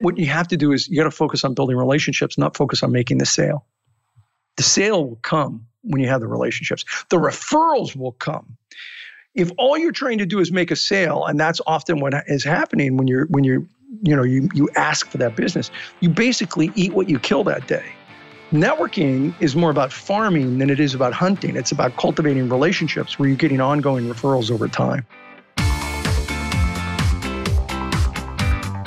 What you have to do is you got to focus on building relationships, not focus on making the sale. The sale will come when you have the relationships. The referrals will come. If all you're trying to do is make a sale, and that's often what is happening when you're when you're you know you you ask for that business, you basically eat what you kill that day. Networking is more about farming than it is about hunting. It's about cultivating relationships where you're getting ongoing referrals over time.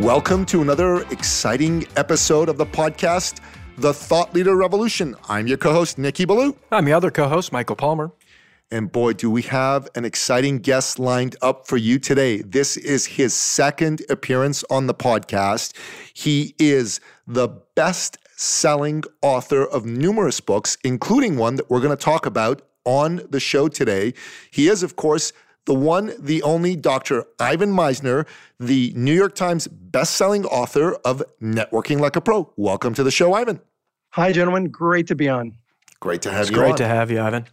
Welcome to another exciting episode of the podcast, The Thought Leader Revolution. I'm your co host, Nikki Ballou. I'm the other co host, Michael Palmer. And boy, do we have an exciting guest lined up for you today. This is his second appearance on the podcast. He is the best selling author of numerous books, including one that we're going to talk about on the show today. He is, of course, the one, the only Dr. Ivan Misner, the New York Times best-selling author of Networking Like a Pro. Welcome to the show, Ivan. Hi, gentlemen. Great to be on. Great to have it's you great on. to have you, Ivan.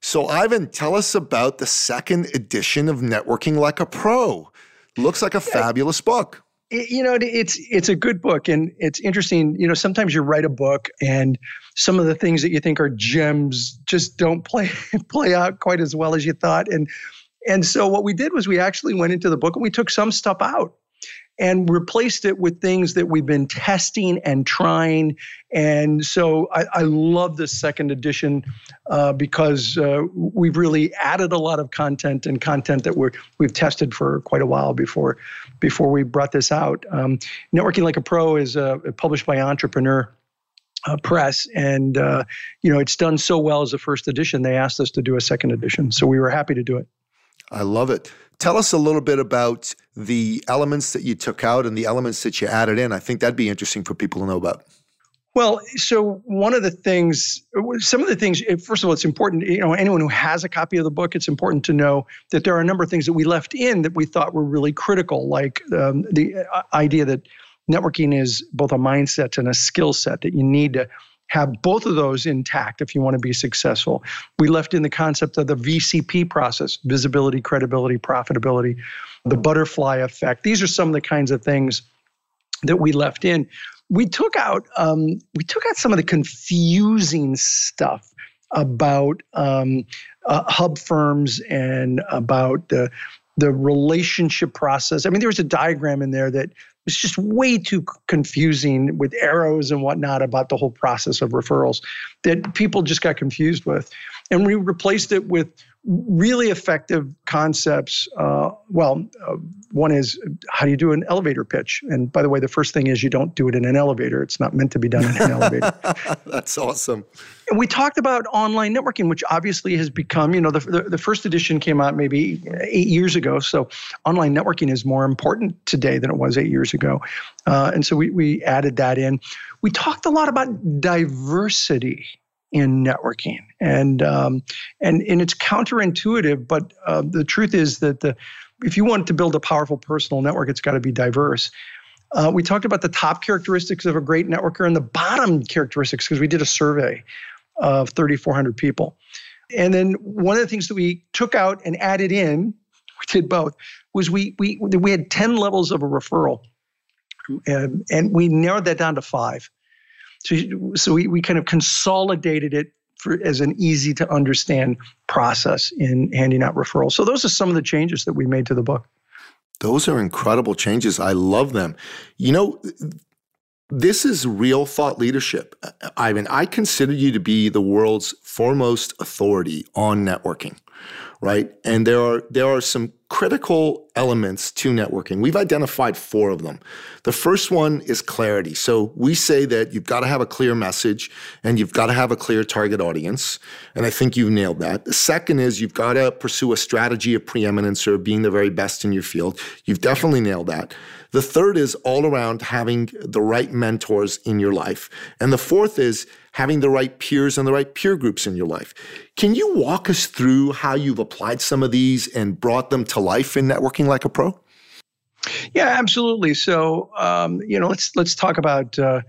So, Ivan, tell us about the second edition of Networking Like a Pro. Looks like a fabulous book. you know it's it's a good book and it's interesting you know sometimes you write a book and some of the things that you think are gems just don't play play out quite as well as you thought and and so what we did was we actually went into the book and we took some stuff out and replaced it with things that we've been testing and trying. And so I, I love this second edition uh, because uh, we've really added a lot of content and content that we're, we've tested for quite a while before before we brought this out. Um, Networking Like a Pro is uh, published by Entrepreneur. Uh, press and uh, you know it's done so well as a first edition they asked us to do a second edition so we were happy to do it I love it. Tell us a little bit about the elements that you took out and the elements that you added in. I think that'd be interesting for people to know about. Well, so one of the things, some of the things, eh, first of all, it's important, you know, anyone who has a copy of the book, it's important to know that there are a number of things that we left in that we thought were really critical, like um, the uh, idea that networking is both a mindset and a skill set that you need to have both of those intact if you want to be successful. We left in the concept of the VCP process visibility, credibility, profitability, the butterfly effect. These are some of the kinds of things that we left in. We took out um, we took out some of the confusing stuff about um, uh, hub firms and about the the relationship process. I mean, there was a diagram in there that was just way too confusing with arrows and whatnot about the whole process of referrals that people just got confused with. And we replaced it with really effective concepts. Uh, well, uh, one is how do you do an elevator pitch? And by the way, the first thing is you don't do it in an elevator. It's not meant to be done in an elevator. That's awesome. And we talked about online networking, which obviously has become, you know, the, the, the first edition came out maybe eight years ago. So online networking is more important today than it was eight years ago. Uh, and so we, we added that in. We talked a lot about diversity in networking, and um, and and it's counterintuitive, but uh, the truth is that the if you want to build a powerful personal network, it's got to be diverse. Uh, we talked about the top characteristics of a great networker and the bottom characteristics because we did a survey of 3,400 people. And then one of the things that we took out and added in, we did both, was we we we had 10 levels of a referral, and, and we narrowed that down to five. So, so we, we kind of consolidated it for, as an easy to understand process in handing out referrals. So those are some of the changes that we made to the book. Those are incredible changes. I love them. You know, this is real thought leadership. Ivan, I consider you to be the world's foremost authority on networking. Right? And there are there are some critical elements to networking. We've identified four of them. The first one is clarity. So we say that you've got to have a clear message and you've got to have a clear target audience. And I think you've nailed that. The second is you've got to pursue a strategy of preeminence or being the very best in your field. You've definitely nailed that. The third is all around having the right mentors in your life. And the fourth is having the right peers and the right peer groups in your life. Can you walk us through how you've applied some of these and brought them to life in networking like a pro? Yeah, absolutely. So, um, you know, let's let's talk about uh,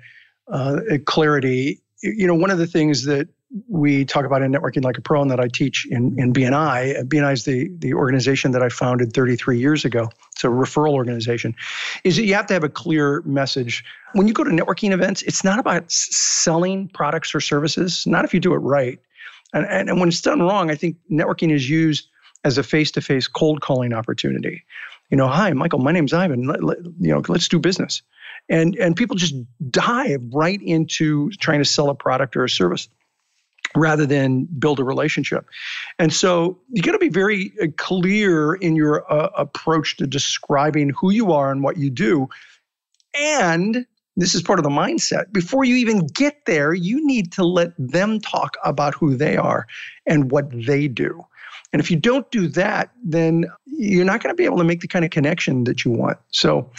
uh, clarity. You know, one of the things that we talk about in networking like a pro and that I teach in, in BNI. BNI is the, the organization that I founded 33 years ago. It's a referral organization. Is that you have to have a clear message. When you go to networking events, it's not about selling products or services, not if you do it right. And, and, and when it's done wrong, I think networking is used as a face-to-face cold calling opportunity. You know, hi, Michael, my name's Ivan. Let, let, you know, let's do business. And, and people just dive right into trying to sell a product or a service rather than build a relationship. And so you got to be very uh, clear in your uh, approach to describing who you are and what you do. And this is part of the mindset. Before you even get there, you need to let them talk about who they are and what they do. And if you don't do that, then you're not going to be able to make the kind of connection that you want. So,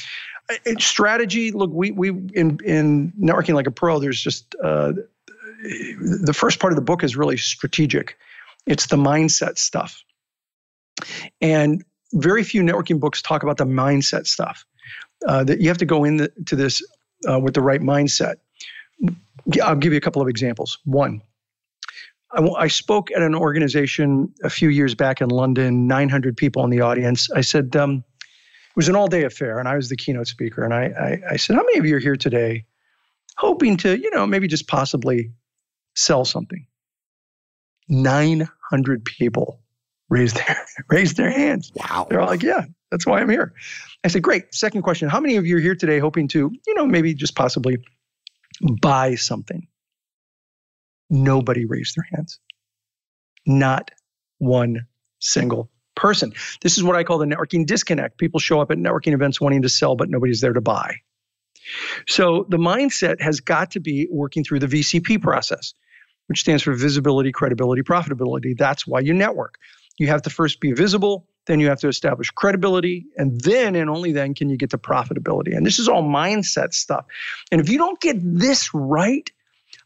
uh, strategy. Look, we we in in networking like a pro. There's just uh, the first part of the book is really strategic. It's the mindset stuff. And very few networking books talk about the mindset stuff. Uh, that you have to go into this uh, with the right mindset. I'll give you a couple of examples. One, I, I spoke at an organization a few years back in London, 900 people in the audience. I said, um, it was an all day affair, and I was the keynote speaker. And I, I, I said, How many of you are here today hoping to, you know, maybe just possibly sell something. 900 people raised their raised their hands. Wow. They're all like, yeah, that's why I'm here. I said, great. Second question. How many of you are here today hoping to, you know, maybe just possibly buy something? Nobody raised their hands. Not one single person. This is what I call the networking disconnect. People show up at networking events wanting to sell, but nobody's there to buy. So the mindset has got to be working through the VCP process, which stands for visibility, credibility, profitability. That's why you network. You have to first be visible, then you have to establish credibility, and then and only then can you get to profitability. And this is all mindset stuff. And if you don't get this right,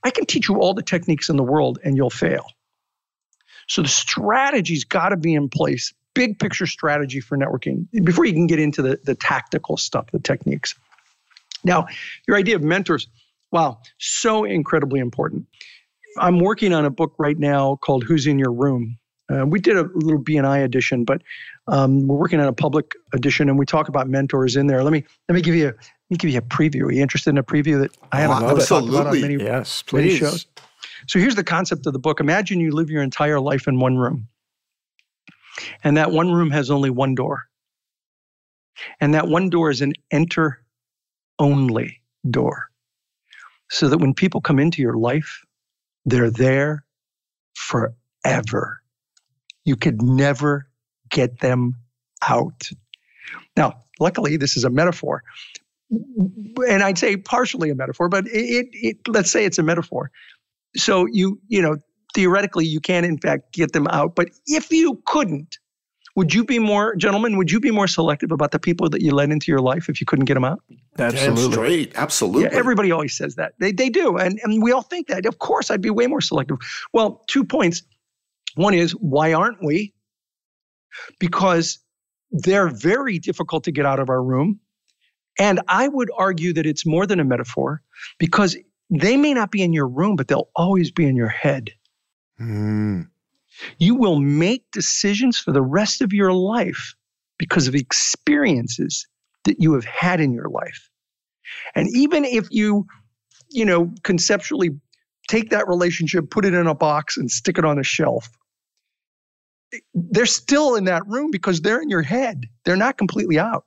I can teach you all the techniques in the world and you'll fail. So the strategy's got to be in place. Big picture strategy for networking before you can get into the, the tactical stuff, the techniques. Now, your idea of mentors, wow, so incredibly important. I'm working on a book right now called Who's in Your Room. Uh, we did a little BNI edition, but um, we're working on a public edition, and we talk about mentors in there. Let me let me give you a, let me give you a preview. Are you interested in a preview that I haven't oh, talked about on many, yes, many shows? So here's the concept of the book. Imagine you live your entire life in one room, and that one room has only one door, and that one door is an enter only door. So that when people come into your life, they're there forever. You could never get them out. Now, luckily, this is a metaphor. And I'd say partially a metaphor, but it, it, it let's say it's a metaphor. So you, you know, theoretically, you can in fact get them out. But if you couldn't, would you be more, gentlemen, would you be more selective about the people that you let into your life if you couldn't get them out? Absolutely. straight. Absolutely. Yeah, everybody always says that. They, they do. And, and we all think that. Of course, I'd be way more selective. Well, two points. One is, why aren't we? Because they're very difficult to get out of our room. And I would argue that it's more than a metaphor because they may not be in your room, but they'll always be in your head. Mm. You will make decisions for the rest of your life because of experiences that you have had in your life. And even if you, you know, conceptually take that relationship, put it in a box, and stick it on a shelf, they're still in that room because they're in your head. They're not completely out.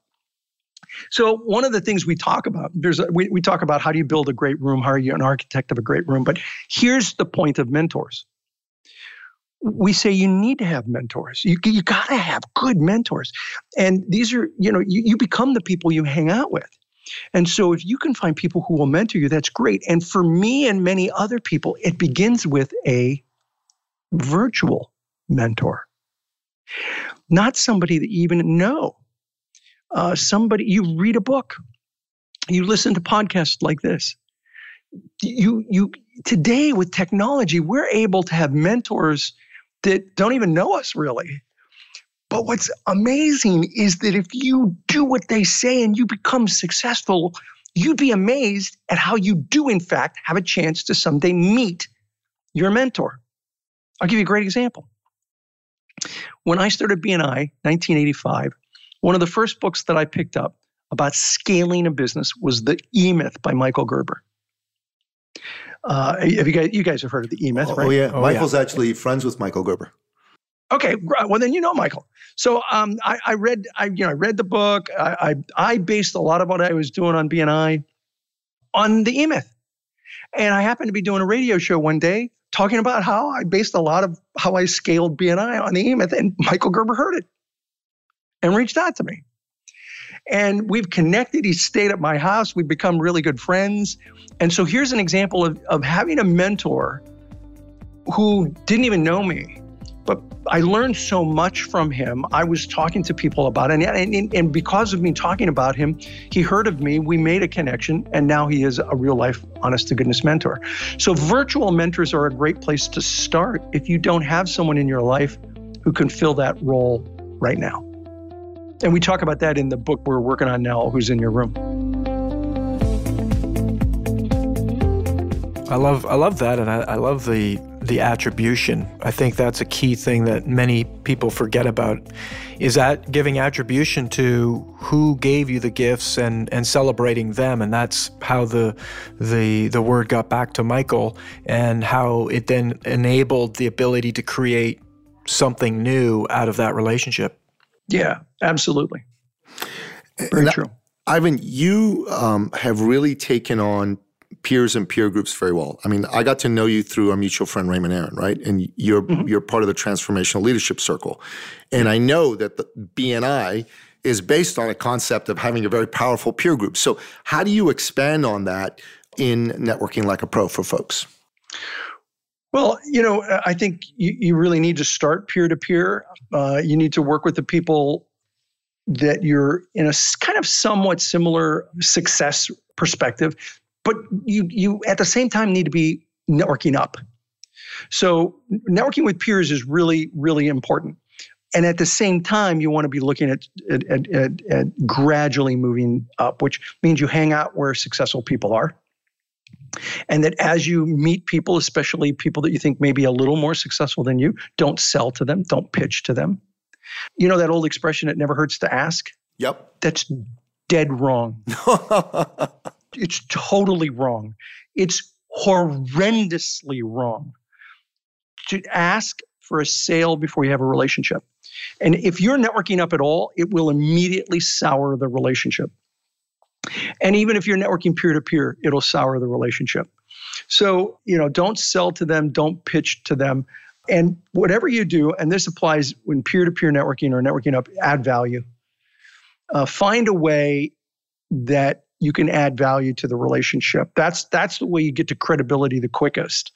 So one of the things we talk about, there's a, we, we talk about how do you build a great room, how are you an architect of a great room, but here's the point of mentors we say you need to have mentors. You, you got to have good mentors. And these are, you know, you, you become the people you hang out with. And so if you can find people who will mentor you, that's great. And for me and many other people, it begins with a virtual mentor, not somebody that you even know. Uh, somebody, you read a book, you listen to podcasts like this. You, you, today with technology, we're able to have mentors that don't even know us really. But what's amazing is that if you do what they say and you become successful, you'd be amazed at how you do, in fact, have a chance to someday meet your mentor. I'll give you a great example. When I started BNI, 1985, one of the first books that I picked up about scaling a business was The E Myth by Michael Gerber. Uh, have you guys, you guys have heard of the E Myth, oh, right? Oh yeah, oh, Michael's yeah. actually friends with Michael Gerber. Okay, well then you know Michael. So um, I, I, read, I you know, I read the book. I, I, I based a lot of what I was doing on BNI on the E Myth, and I happened to be doing a radio show one day talking about how I based a lot of how I scaled BNI on the E Myth, and Michael Gerber heard it and reached out to me. And we've connected. He stayed at my house. We've become really good friends. And so here's an example of, of having a mentor who didn't even know me, but I learned so much from him. I was talking to people about it. And, and, and because of me talking about him, he heard of me. We made a connection. And now he is a real life, honest to goodness mentor. So virtual mentors are a great place to start if you don't have someone in your life who can fill that role right now. And we talk about that in the book we're working on now, Who's in Your Room. I love I love that, and I, I love the the attribution. I think that's a key thing that many people forget about. Is that giving attribution to who gave you the gifts and and celebrating them, and that's how the the the word got back to Michael, and how it then enabled the ability to create something new out of that relationship. Yeah, absolutely. Very And true. Ivan, you um, have really taken on peers and peer groups very well. I mean, I got to know you through our mutual friend Raymond Aaron, right? And you're Mm-hmm. you're part of the transformational leadership circle, and I know that the BNI is based on a concept of having a very powerful peer group. So, how do you expand on that in networking like a pro for folks? Well, you know, uh, I think you, you really need to start peer to peer. You need to work with the people that you're in a kind of somewhat similar success perspective, but you you at the same time need to be networking up. So networking with peers is really really important. And at the same time, you want to be looking at, at, at, at, at gradually moving up, which means you hang out where successful people are. And that as you meet people, especially people that you think may be a little more successful than you, don't sell to them, don't pitch to them. You know that old expression, it never hurts to ask? Yep. That's dead wrong. It's totally wrong. It's horrendously wrong to ask for a sale before you have a relationship. And if you're networking up at all, it will immediately sour the relationship. And even if you're networking peer to peer, it'll sour the relationship. So, you know, don't sell to them, don't pitch to them. And whatever you do, and this applies when peer to peer networking or networking up, add value. Uh, find a way that you can add value to the relationship. That's that's the way you get to credibility the quickest.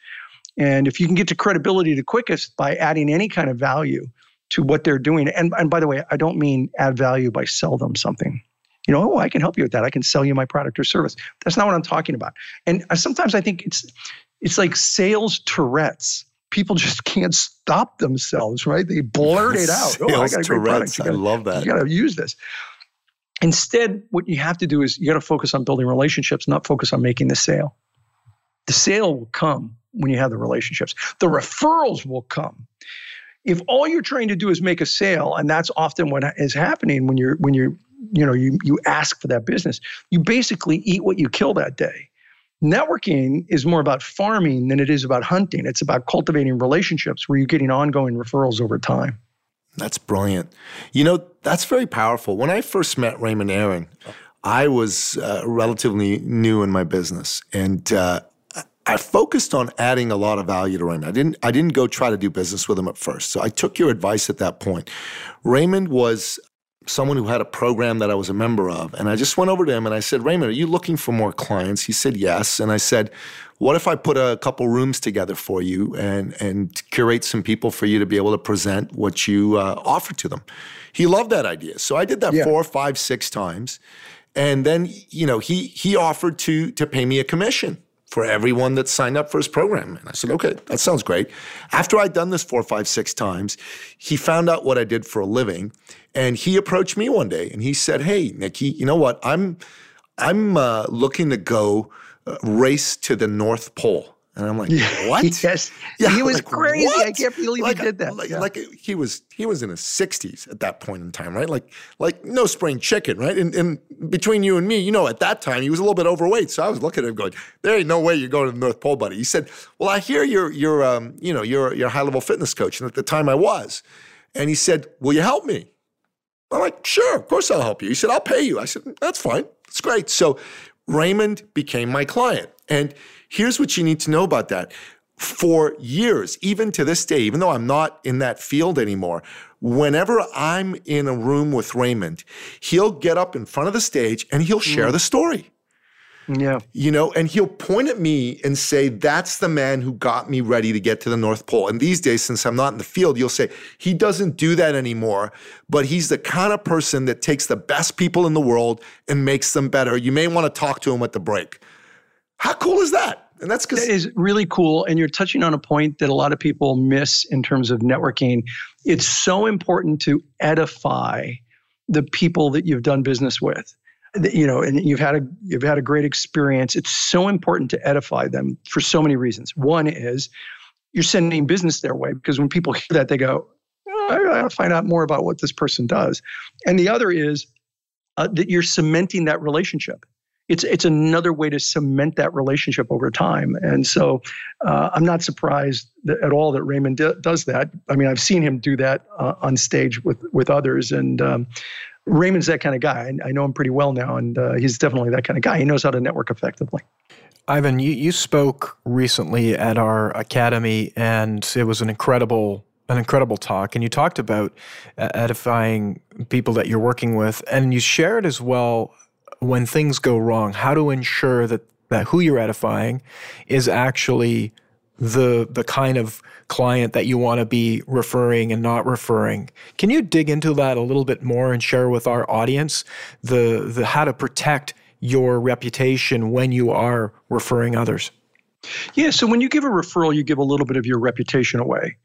And if you can get to credibility the quickest by adding any kind of value to what they're doing, and, and by the way, I don't mean add value by sell them something. You know, oh, I can help you with that. I can sell you my product or service. That's not what I'm talking about. And uh, sometimes I think it's it's like sales Tourette's. People just can't stop themselves, right? They blurt it out. oh, I got a great product. Tourette's. You I gotta- love that. You got to use this. Instead, what you have to do is you got to focus on building relationships, not focus on making the sale. The sale will come when you have the relationships. The referrals will come. If all you're trying to do is make a sale, and that's often what is happening when you're when you're you know you you ask for that business, you basically eat what you kill that day. Networking is more about farming than it is about hunting. It's about cultivating relationships where you're getting ongoing referrals over time. That's brilliant. You know, that's very powerful. When I first met Raymond Aaron, I was uh, relatively new in my business. And uh, I focused on adding a lot of value to Raymond. I didn't I didn't go try to do business with him at first. So I took your advice at that point. Raymond was someone who had a program that I was a member of. And I just went over to him and I said, Raymond, are you looking for more clients? He said, yes. And I said, what if I put a couple rooms together for you and, and curate some people for you to be able to present what you uh, offer to them? He loved that idea. So I did that yeah. four, five, six times. And then, you know, he he offered to to pay me a commission for everyone that signed up for his program. And I said, okay, that sounds great. After I'd done this four, five, six times, he found out what I did for a living. And he approached me one day and he said, hey, Nikki, you know what? I'm, I'm uh, looking to go uh, race to the North Pole. And I'm like, what? yes. Yeah, he was like, crazy. What? I can't believe like, he did that. Like, yeah. like, he was he was in his 60s at that point in time, right? Like like no spring chicken, right? And, and between you and me, you know, at that time he was a little bit overweight. So I was looking at him going, there ain't no way you're going to the North Pole, buddy. He said, well, I hear you're you're um, you know, you're you're a high level fitness coach. And at the time I was. And he said, will you help me? I'm like, sure, of course I'll help you. He said, I'll pay you. I said, that's fine. It's great. So Raymond became my client. And Here's what you need to know about that. For years, even to this day, even though I'm not in that field anymore, whenever I'm in a room with Raymond, he'll get up in front of the stage and he'll share mm. the story. Yeah. You know, and he'll point at me and say, That's the man who got me ready to get to the North Pole. And these days, since I'm not in the field, you'll say, He doesn't do that anymore, but he's the kind of person that takes the best people in the world and makes them better. You may want to talk to him at the break. How cool is that? And that's because that is really cool. And you're touching on a point that a lot of people miss in terms of networking. It's so important to edify the people that you've done business with. You know, and you've had a you've had a great experience. It's so important to edify them for so many reasons. One is you're sending business their way because when people hear that, they go, oh, "I got to find out more about what this person does." And the other is uh, that you're cementing that relationship it's it's another way to cement that relationship over time. And so uh, I'm not surprised at all that Raymond d- does that. I mean, I've seen him do that uh, on stage with with others, and um, Raymond's that kind of guy. I, I, know him pretty well now, and uh, he's definitely that kind of guy. He knows how to network effectively. Ivan, you, you spoke recently at our academy, and it was an incredible an incredible talk and you talked about edifying people that you're working with and you shared as well when things go wrong, how to ensure that, that who you're edifying is actually the the kind of client that you want to be referring and not referring. Can you dig into that a little bit more and share with our audience the the how to protect your reputation when you are referring others? Yeah, so when you give a referral, you give a little bit of your reputation away.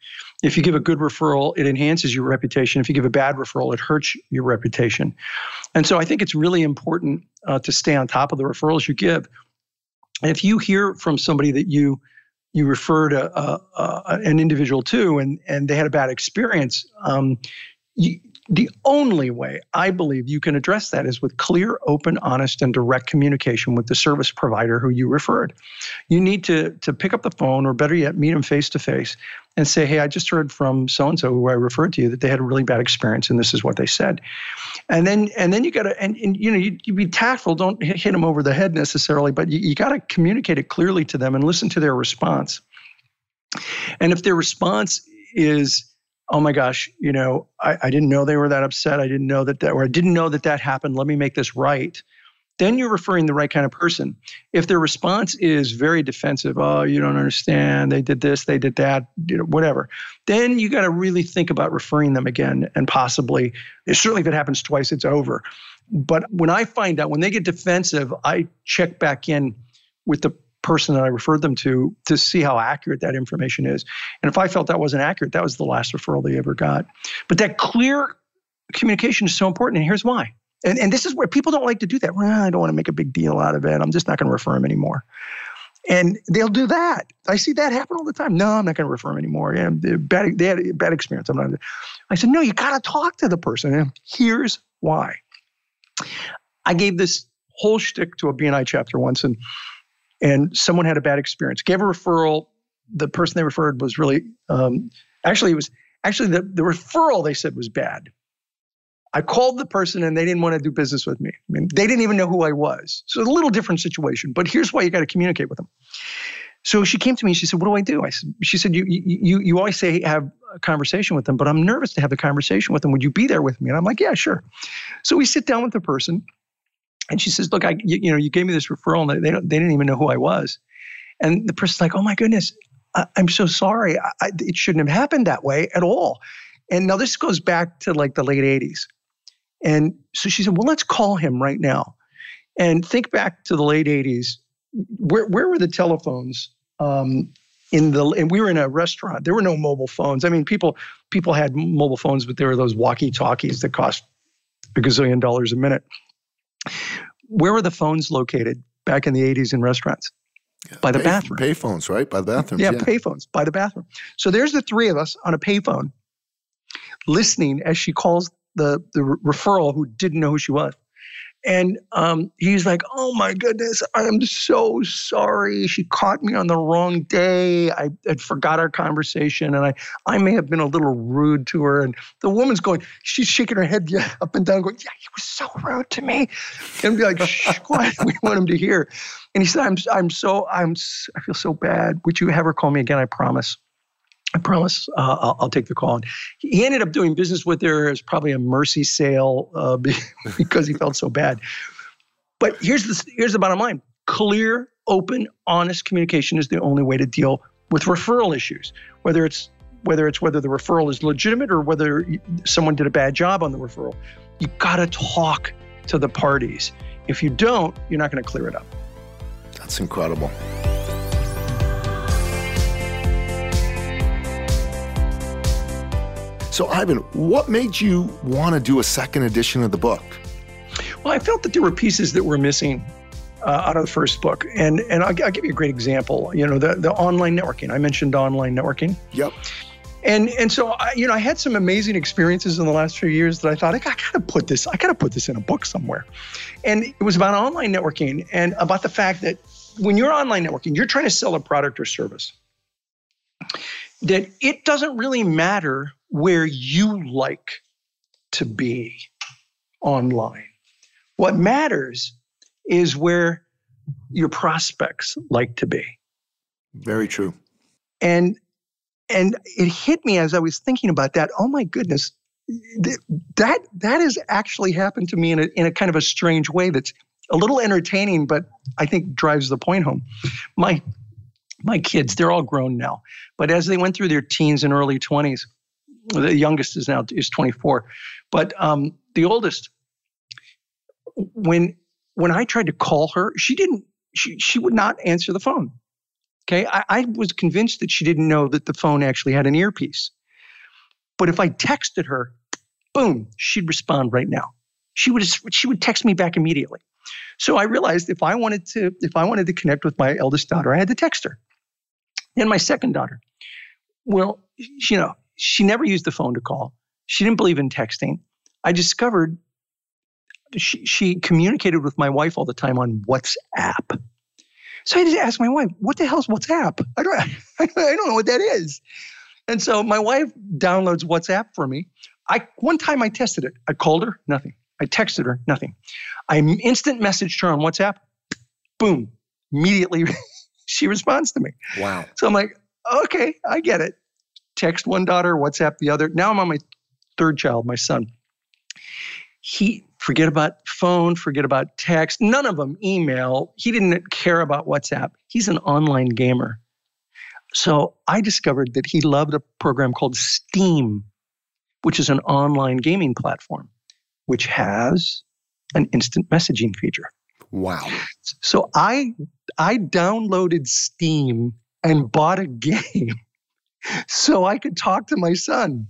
If you give a good referral, it enhances your reputation. If you give a bad referral, it hurts your reputation. And so I think it's really important uh, to stay on top of the referrals you give. And if you hear from somebody that you you a, a, an individual to and and they had a bad experience, um, you, the only way I believe you can address that is with clear, open, honest, and direct communication with the service provider who you referred. You need to, to pick up the phone, or better yet, meet them face to face and say, Hey, I just heard from so and so who I referred to you that they had a really bad experience, and this is what they said. And then and then you got to, and, and, you know, you, you be tactful, don't hit, them over the head necessarily, but you, you got to communicate it clearly to them and listen to their response. And if their response is, oh my gosh, you know, I, I didn't know they were that upset. I didn't know that that, or I didn't know that that happened. Let me make this right. Then you're referring the right kind of person. If their response is very defensive, oh, you don't understand, they did this, they did that, you know, whatever, then you got to really think about referring them again and possibly, certainly if it happens twice, it's over. But when I find out, when they get defensive, I check back in with the person that I referred them to to see how accurate that information is. And if I felt that wasn't accurate, that was the last referral they ever got. But that clear communication is so important. And here's why. And, and this is where people don't like to do that. Well, I don't want to make a big deal out of it. I'm just not going to refer them anymore. And they'll do that. I see that happen all the time. No, I'm not going to refer them anymore. Yeah, bad, they had a bad experience. I'm not. I said, no, you got to talk to the person. And here's why. I gave this whole shtick to a BNI chapter once, and and someone had a bad experience. Gave a referral. The person they referred was really, um, actually, it was actually the, the referral they said was bad. I called the person and they didn't want to do business with me. I mean, they didn't even know who I was. So a little different situation, but here's why you got to communicate with them. So she came to me. She said, "What do I do?" I said, "She said you you you always say have a conversation with them, but I'm nervous to have the conversation with them. Would you be there with me?" And I'm like, "Yeah, sure." So we sit down with the person, and she says, "Look, I you, you know you gave me this referral, and they don't they didn't even know who I was." And the person's like, "Oh my goodness, I, am so sorry. I, I, it shouldn't have happened that way at all." And now this goes back to like the late '80s, and so she said, "Well, let's call him right now." And think back to the late '80s. Where where were the telephones? um, in the and we were in a restaurant. There were no mobile phones. I mean, people people had mobile phones, but there were those walkie talkies that cost a gazillion dollars a minute. Where were the phones located back in the 80s in restaurants? Yeah, by the pay, bathroom. Payphones, right? By the bathroom. Yeah, yeah, payphones by the bathroom. So there's the three of us on a payphone listening as she calls the, the referral who didn't know who she was. And um, he's like, Oh my goodness, I'm so sorry. She caught me on the wrong day. I had forgot our conversation and I, I may have been a little rude to her. And the woman's going, she's shaking her head up and down, going, Yeah, he was so rude to me. And be like, Shh, quiet. We want him to hear. And he said, I'm, I'm so, I'm, I feel so bad. Would you have her call me again? I promise. I promise uh, I'll, I'll, take the call. And he ended up doing business with her as probably a mercy sale uh, because he felt so bad. But here's the here's the bottom line: clear, open, honest communication is the only way to deal with referral issues. Whether it's whether it's whether the referral is legitimate or whether someone did a bad job on the referral, you got to talk to the parties. If you don't, you're not going to clear it up. That's incredible. So, Ivan, what made you want to do a second edition of the book? Well, I felt that there were pieces that were missing uh, out of the first book, and and I'll, I'll, give you a great example. You know, the the online networking. I mentioned online networking. Yep. And and so I, you know, I had some amazing experiences in the last few years that I thought I, I gotta put this, I gotta put this in a book somewhere. And it was about online networking and about the fact that when you're online networking, you're trying to sell a product or service. That it doesn't really matter where you like to be online. What matters is where your prospects like to be. Very true. And and it hit me as I was thinking about that. Oh my goodness, that that has actually happened to me in a in a kind of a strange way that's a little entertaining, but I think drives the point home. My my kids, they're all grown now, but as they went through their teens and early 20s, the youngest is now is 24, but um, the oldest, when when I tried to call her, she didn't. She she would not answer the phone. Okay, I, I was convinced that she didn't know that the phone actually had an earpiece. But if I texted her, boom, she'd respond right now. She would she would text me back immediately. So I realized if I wanted to if I wanted to connect with my eldest daughter, I had to text her. And my second daughter, well, you know, she never used the phone to call. She didn't believe in texting. I discovered she, she communicated with my wife all the time on WhatsApp. So I just asked my wife, what the hell is WhatsApp? I don't, I don't know what that is. And so my wife downloads WhatsApp for me. I one time I tested it. I called her, nothing. I texted her, nothing. I instant messaged her on WhatsApp. Boom. Immediately she responds to me. Wow. So I'm like, okay, I get it text one daughter, WhatsApp the other. Now I'm on my third child, my son. He forget about phone, forget about text, none of them email. He didn't care about WhatsApp. He's an online gamer. So I discovered that he loved a program called Steam, which is an online gaming platform, which has an instant messaging feature. Wow. So I I downloaded Steam and bought a game so I could talk to my son.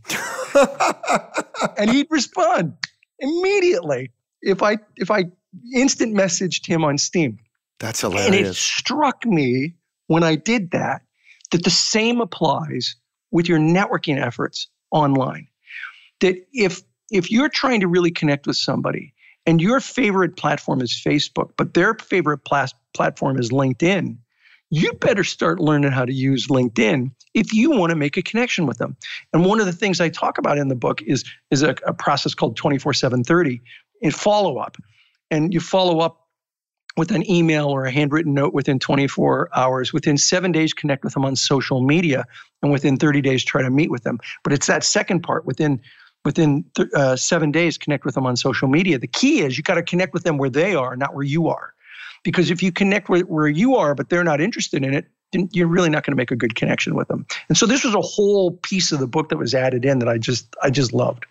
and he'd respond immediately if I if I instant messaged him on Steam. That's hilarious. And it struck me when I did that that the same applies with your networking efforts online. That if if you're trying to really connect with somebody and your favorite platform is Facebook, but their favorite plas- platform is LinkedIn, you better start learning how to use LinkedIn if you want to make a connection with them. And one of the things I talk about in the book is, is a, a process called 24 730 in follow up. And you follow up with an email or a handwritten note within 24 hours. Within seven days, connect with them on social media, and within 30 days, try to meet with them. But it's that second part within within th- uh, seven days, connect with them on social media. The key is you got to connect with them where they are, not where you are. Because if you connect with where you are, but they're not interested in it, then you're really not going to make a good connection with them. And so this was a whole piece of the book that was added in that I just I just loved.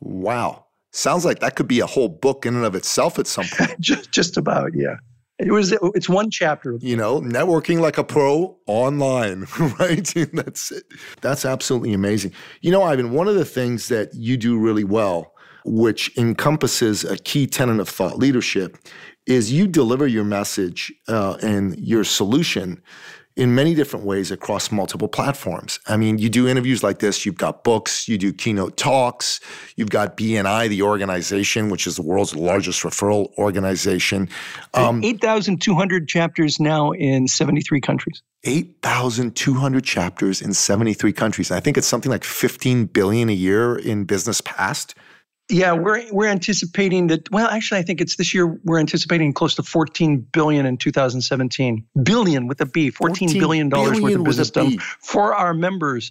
Wow. Sounds like that could be a whole book in and of itself at some point. just just about, yeah. It was it's one chapter. You know, networking like a pro online, right? That's it. That's absolutely amazing. You know, Ivan, one of the things that you do really well, which encompasses a key tenet of thought leadership, is you deliver your message uh, and your solution in many different ways across multiple platforms. I mean, you do interviews like this, you've got books, you do keynote talks, you've got BNI, the organization, which is the world's largest referral organization. Um, 8,200 chapters now in 73 countries. 8,200 chapters in 73 countries. I think it's something like 15 billion a year in business passed. Yeah, we're we're anticipating that. Well, actually, I think it's this year. We're anticipating close to 14 billion in 2017. Billion with a B. 14, 14 billion dollars worth of business done for our members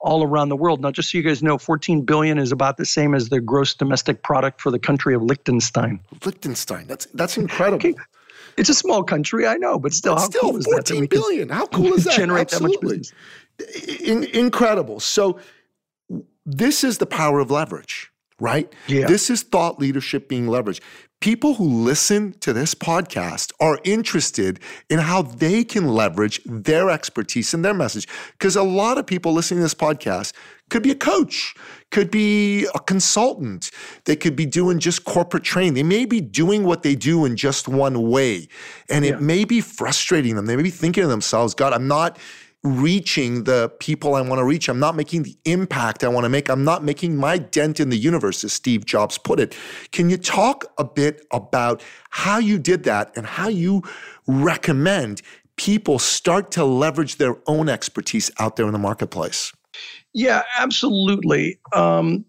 all around the world. Now, just so you guys know, 14 billion is about the same as the gross domestic product for the country of Liechtenstein. Liechtenstein. That's that's incredible. Okay. It's a small country, I know, but still, but how still cool is 14 that? billion. How cool is that? Generate Absolutely. that much business. In, incredible. So, this is the power of leverage right? Yeah. This is thought leadership being leveraged. People who listen to this podcast are interested in how they can leverage their expertise and their message. Because a lot of people listening to this podcast could be a coach, could be a consultant, they could be doing just corporate training. They may be doing what they do in just one way. And yeah. it may be frustrating them. They may be thinking to themselves, God, I'm not reaching the people I want to reach. I'm not making the impact I want to make. I'm not making my dent in the universe, as Steve Jobs put it. Can you talk a bit about how you did that and how you recommend people start to leverage their own expertise out there in the marketplace? Yeah, absolutely. Um,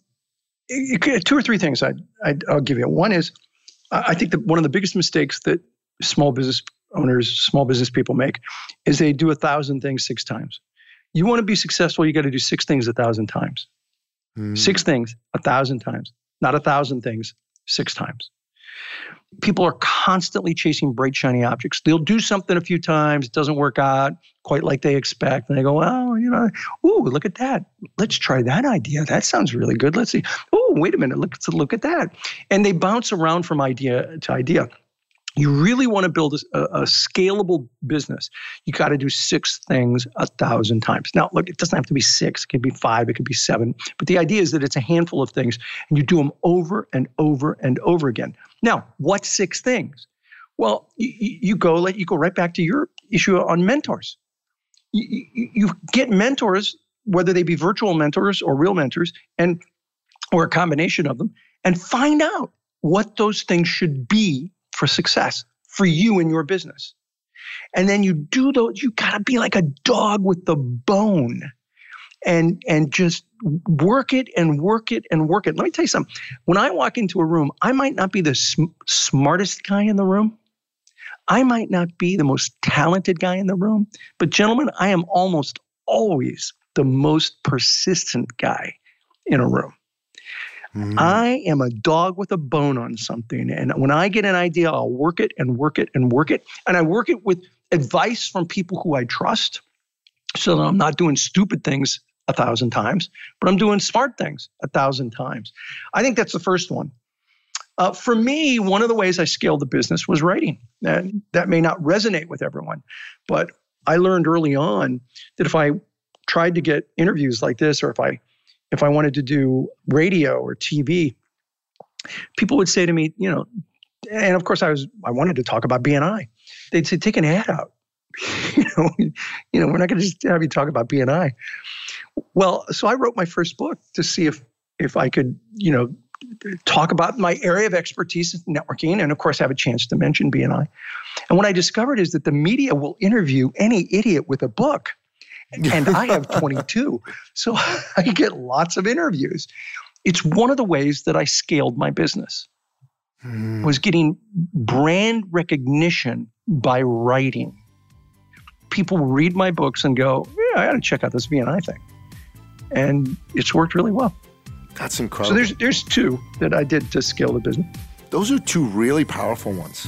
two or three things I'd, i will give you. One is, I think that one of the biggest mistakes that small business owners, small business people make is they do a thousand things six times. You want to be successful, you got to do six things a thousand times. Mm. Six things a thousand times, not a thousand things six times. People are constantly chasing bright, shiny objects. They'll do something a few times, it doesn't work out quite like they expect. And they go, well, you know, ooh, look at that. Let's try that idea. That sounds really good. Let's see. Oh, wait a minute. Look, look at that. And they bounce around from idea to idea you really want to build a, a scalable business, you got to do six things a thousand times. Now, look, it doesn't have to be six, it could be five, it could be seven. But the idea is that it's a handful of things and you do them over and over and over again. Now, what six things? Well, you, you go like you go right back to your issue on mentors. You, you, you get mentors, whether they be virtual mentors or real mentors, and or a combination of them, and find out what those things should be for success for you and your business. And then you do those, you gotta be like a dog with the bone and and just work it and work it and work it. Let me tell you something. When I walk into a room, I might not be the sm- smartest guy in the room. I might not be the most talented guy in the room, but gentlemen, I am almost always the most persistent guy in a room. Mm. I am a dog with a bone on something. And when I get an idea, I'll work it and work it and work it. And I work it with advice from people who I trust so that I'm not doing stupid things a thousand times, but I'm doing smart things a thousand times. I think that's the first one. Uh, for me, one of the ways I scaled the business was writing. And that may not resonate with everyone, but I learned early on that if I tried to get interviews like this, or if I if I wanted to do radio or TV, people would say to me, you know, and of course I was I wanted to talk about BNI. They'd say, take an ad out. you know, you know, we're not going to just have you talk about BNI. Well, so I wrote my first book to see if if I could, you know, talk about my area of expertise in networking, and of course have a chance to mention BNI. And what I discovered is that the media will interview any idiot with a book and I have 22. So I get lots of interviews. It's one of the ways that I scaled my business. mm. was getting brand recognition by writing. People read my books and go, "Yeah, I got to check out this BNI thing," and it's worked really well. That's incredible. So there's there's two that I did to scale the business. Those are two really powerful ones.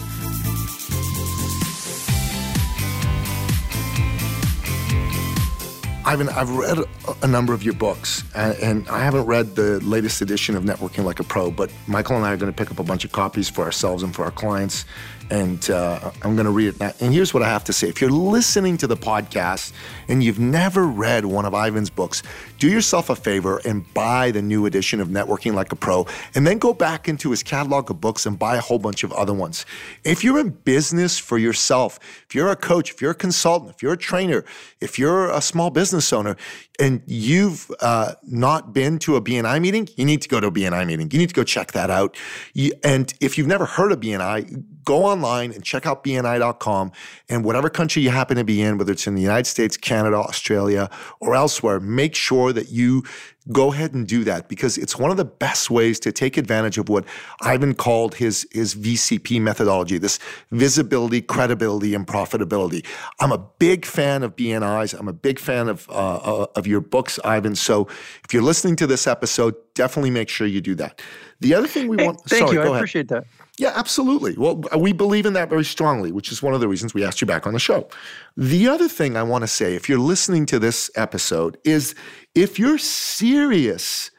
Ivan, I've read a number of your books, and I haven't read the latest edition of Networking Like a Pro, but Michael and I are going to pick up a bunch of copies for ourselves and for our clients and uh, I'm going to read it now. And here's what I have to say. If you're listening to the podcast and you've never read one of Ivan's books, do yourself a favor and buy the new edition of Networking Like a Pro, and then go back into his catalog of books and buy a whole bunch of other ones. If you're in business for yourself, if you're a coach, if you're a consultant, if you're a trainer, if you're a small business owner, and you've uh, not been to a BNI meeting, you need to go to a BNI meeting. You need to go check that out. You, and if you've never heard of BNI, go online and check out BNI.com. And whatever country you happen to be in, whether it's in the United States, Canada, Australia, or elsewhere, make sure that you go ahead and do that because it's one of the best ways to take advantage of what Ivan called his, his VCP methodology, this visibility, credibility, and profitability. I'm a big fan of BNIs. I'm a big fan of, uh, uh, of your books, Ivan. So if you're listening to this episode, definitely make sure you do that. The other thing we hey, want. Thank sorry, you. I ahead. appreciate that. Yeah, absolutely. Well, we believe in that very strongly, which is one of the reasons we asked you back on the show. The other thing I want to say, if you're listening to this episode, is if you're serious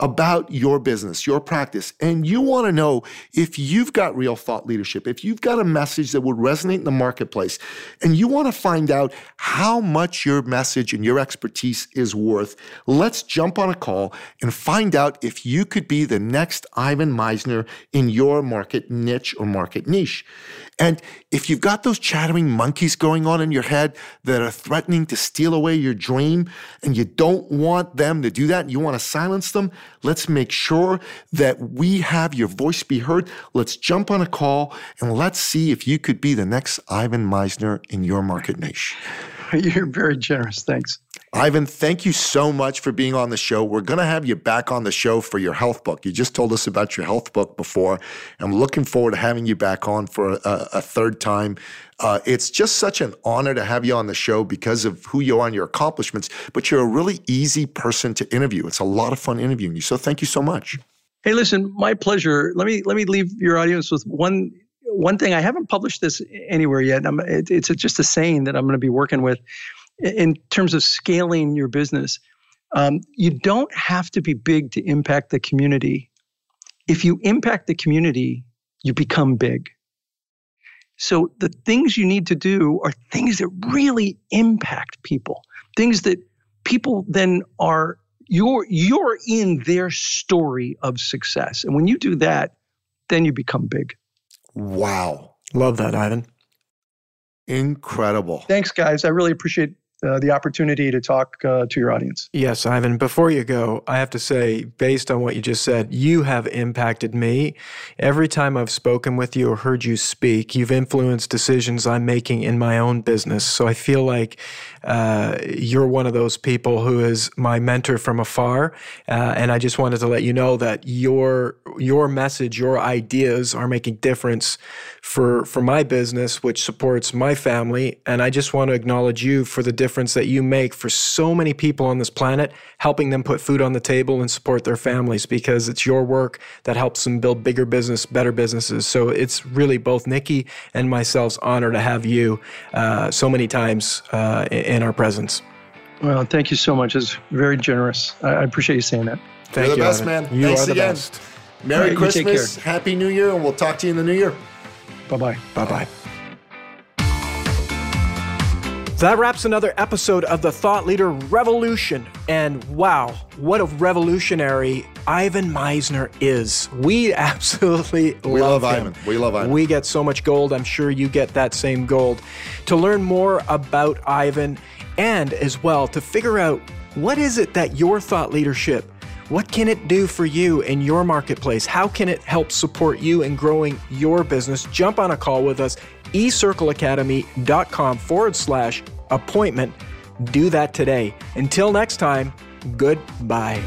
about your business, your practice, and you want to know if you've got real thought leadership, if you've got a message that would resonate in the marketplace, and you want to find out how much your message and your expertise is worth, let's jump on a call and find out if you could be the next Ivan Misner in your market niche or market niche. And if you've got those chattering monkeys going on in your head that are threatening to steal away your dream and you don't want them to do that, you want to silence them, let's make sure that we have your voice be heard. Let's jump on a call and let's see if you could be the next Ivan Misner in your market niche. You're very generous. Thanks. Ivan, thank you so much for being on the show. We're going to have you back on the show for your health book. You just told us about your health book before. I'm looking forward to having you back on for a, a third time. Uh, it's just such an honor to have you on the show because of who you are and your accomplishments, but you're a really easy person to interview. It's a lot of fun interviewing you. So thank you so much. Hey, listen, my pleasure. Let me let me leave your audience with one one thing. I haven't published this anywhere yet. It, it's just a saying that I'm going to be working with in terms of scaling your business, um, you don't have to be big to impact the community. If you impact the community, you become big. So the things you need to do are things that really impact people, things that people then are you're you're in their story of success. And when you do that, then you become big. Wow. Love that, Ivan. Incredible. Thanks, guys. I really appreciate uh, the opportunity to talk uh, to your audience. Yes, Ivan. Before you go, I have to say, based on what you just said, you have impacted me. Every time I've spoken with you or heard you speak, you've influenced decisions I'm making in my own business. So I feel like uh, you're one of those people who is my mentor from afar, uh, and I just wanted to let you know that your your message, your ideas are making difference for for my business, which supports my family. And I just want to acknowledge you for the difference that you make for so many people on this planet, helping them put food on the table and support their families because it's your work that helps them build bigger business, better businesses. So it's really both Nikki and myself's honor to have you uh, so many times uh, in our presence. Well, thank you so much. It's very generous. I, appreciate you saying that. Thank You're the you, best, Ivan. man. You Thanks are the again. best. Merry right, Christmas, Happy New Year, and we'll talk to you in the new year. Bye bye. Bye bye. That wraps another episode of the Thought Leader Revolution. And wow, what a revolutionary Ivan Misner is. We absolutely we love, love. Ivan. We love Ivan. We get so much gold. I'm sure you get that same gold. To learn more about Ivan and as well to figure out what is it that your thought leadership what can it do for you in your marketplace? How can it help support you in growing your business? Jump on a call with us, ecircleacademy.com forward slash appointment. Do that today. Until next time, goodbye.